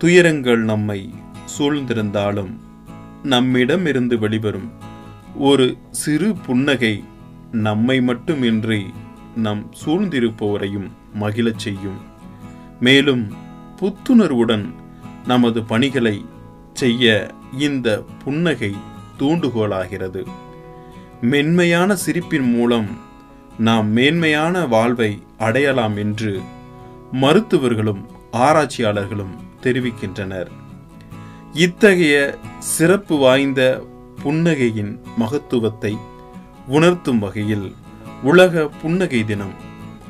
துயரங்கள் நம்மை சூழ்ந்திருந்தாலும் நம்மிடமிருந்து வெளிவரும் ஒரு சிறு புன்னகை நம்மை மட்டுமின்றி நம் சூழ்ந்திருப்பவரையும் மகிழச் செய்யும். மேலும் புத்துணர்வுடன் நமது பணிகளை செய்ய இந்த புன்னகை தூண்டுகோலாகிறது. மென்மையான சிரிப்பின் மூலம் நாம் மேன்மையான வாழ்வை அடையலாம் என்று மருத்துவர்களும் ஆராய்ச்சியாளர்களும் தெரிவிக்கின்றனர். இத்தகைய சிறப்பு வாய்ந்த புன்னகையின் மகத்துவத்தை உணர்த்தும் வகையில் உலக புன்னகை தினம்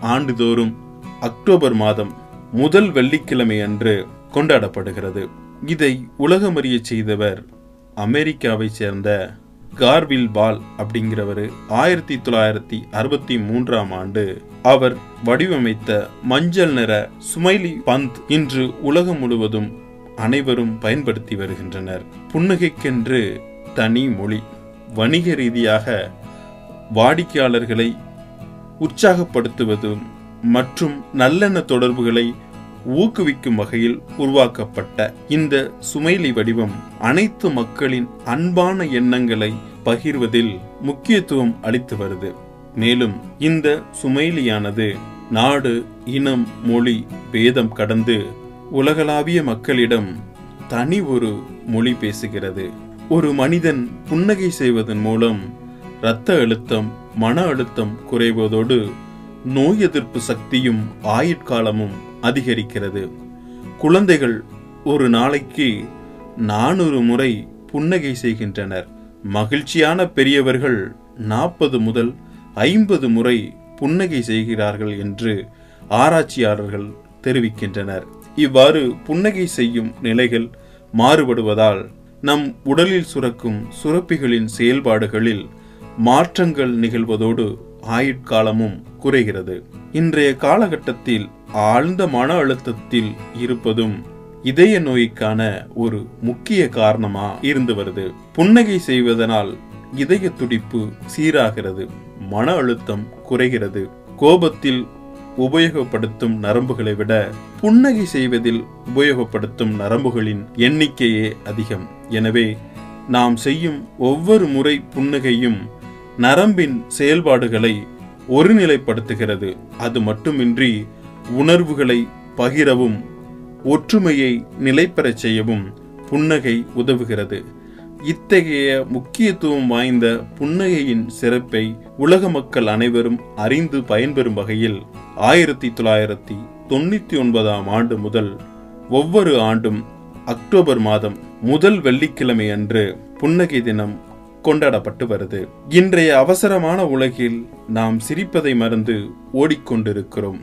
ஆண்டுதோறும் அக்டோபர் மாதம் முதல் வெள்ளிக்கிழமை அன்று கொண்டாடப்படுகிறது. இதை உலகமறிய செய்தவர் அமெரிக்காவை சேர்ந்த கார்வில் பால் அப்படிங்கிறவர் ஆயிரத்தி தொள்ளாயிரத்தி அறுபத்தி மூன்றாம் ஆண்டு அவர் வடிவமைத்த மஞ்சள் நிற சுமைலி பந்த் இன்று உலகம் முழுவதும் அனைவரும் பயன்படுத்தி வருகின்றனர். புன்னகைக்கென்று தனி மொழி. வணிக ரீதியாக வாடிக்கையாளர்களை உற்சாகப்படுத்துவதும் மற்றும் நல்லெண்ண தொடர்புகளை ஊக்குவிக்கும் வகையில் உருவாக்கப்பட்ட இந்த சுமைலி வடிவம் அனைத்து மக்களின் அன்பான எண்ணங்களை பகிர்வதில் முக்கியத்துவம் அளித்து வருது. மேலும் இந்த சுமைலியானது நாடு இனம் மொழி பேதம் கடந்து உலகளாவிய மக்களிடம் தனி ஒரு மொழி பேசுகிறது. ஒரு மனிதன் புன்னகை செய்வதன் மூலம் இரத்த அழுத்தம் மன அழுத்தம் குறைவதோடு நோய் எதிர்ப்பு சக்தியும் ஆயுட்காலமும் அதிகரிக்கிறது. குழந்தைகள் ஒரு நாளைக்கு நானூறு முறை புன்னகை செய்கின்றனர். மகிழ்ச்சியான பெரியவர்கள் நாற்பது முதல் ஐம்பது முறை புன்னகை செய்கிறார்கள் என்று ஆராய்ச்சியாளர்கள் தெரிவிக்கின்றனர். இவ்வாறு புன்னகை செய்யும் நிலைகள் மாறுபடுவதால் நம் உடலில் சுரக்கும் சுரப்பிகளின் செயல்பாடுகளில் மாற்றங்கள் நிகழ்வதோடு ஆயுட்காலமும் குறைகிறது. இன்றைய காலகட்டத்தில் ஆழ்ந்த மன அழுத்தத்தில் இருப்பதும் இதய நோய்க்கான ஒரு முக்கிய காரணமா இருந்து வருது. புன்னகை செய்வதனால் இதய துடிப்பு சீராகிறது மன அழுத்தம் குறைகிறது. கோபத்தில் உபயோகப்படுத்தும் நரம்புகளை விட புன்னகை செய்வதில் உபயோகப்படுத்தும் நரம்புகளின் எண்ணிக்கையே அதிகம். எனவே நாம் செய்யும் ஒவ்வொரு முறை புன்னகையும் நரம்பின் செயல்பாடுகளை ஒருநிலைப்படுத்துகிறது. அது மட்டுமின்றி உணர்வுகளை பகிரவும் ஒற்றுமையை நிலைபெறச் செய்யவும் புன்னகை உதவுகிறது. இத்தகைய முக்கியத்துவம் வாய்ந்த புன்னகையின் சிறப்பை உலக மக்கள் அனைவரும் அறிந்து பயன்பெறும் வகையில் ஆயிரத்தி தொள்ளாயிரத்தி தொண்ணூத்தி ஒன்பதாம் ஆண்டு முதல் ஒவ்வொரு ஆண்டும் அக்டோபர் மாதம் முதல் வெள்ளிக்கிழமை அன்று புன்னகை தினம் கொண்டாடப்பட்டு வருது. இன்றைய அவசரமான உலகில் நாம் சிரிப்பதை மறந்து ஓடிக்கொண்டிருக்கிறோம்.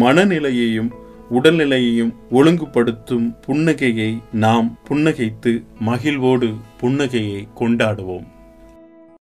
மனநிலையையும் உடல்நிலையையும் ஒழுங்குபடுத்தும் புன்னகையை நாம் புன்னகைத்து மகிழ்வோடு புன்னகையை கொண்டாடுவோம்.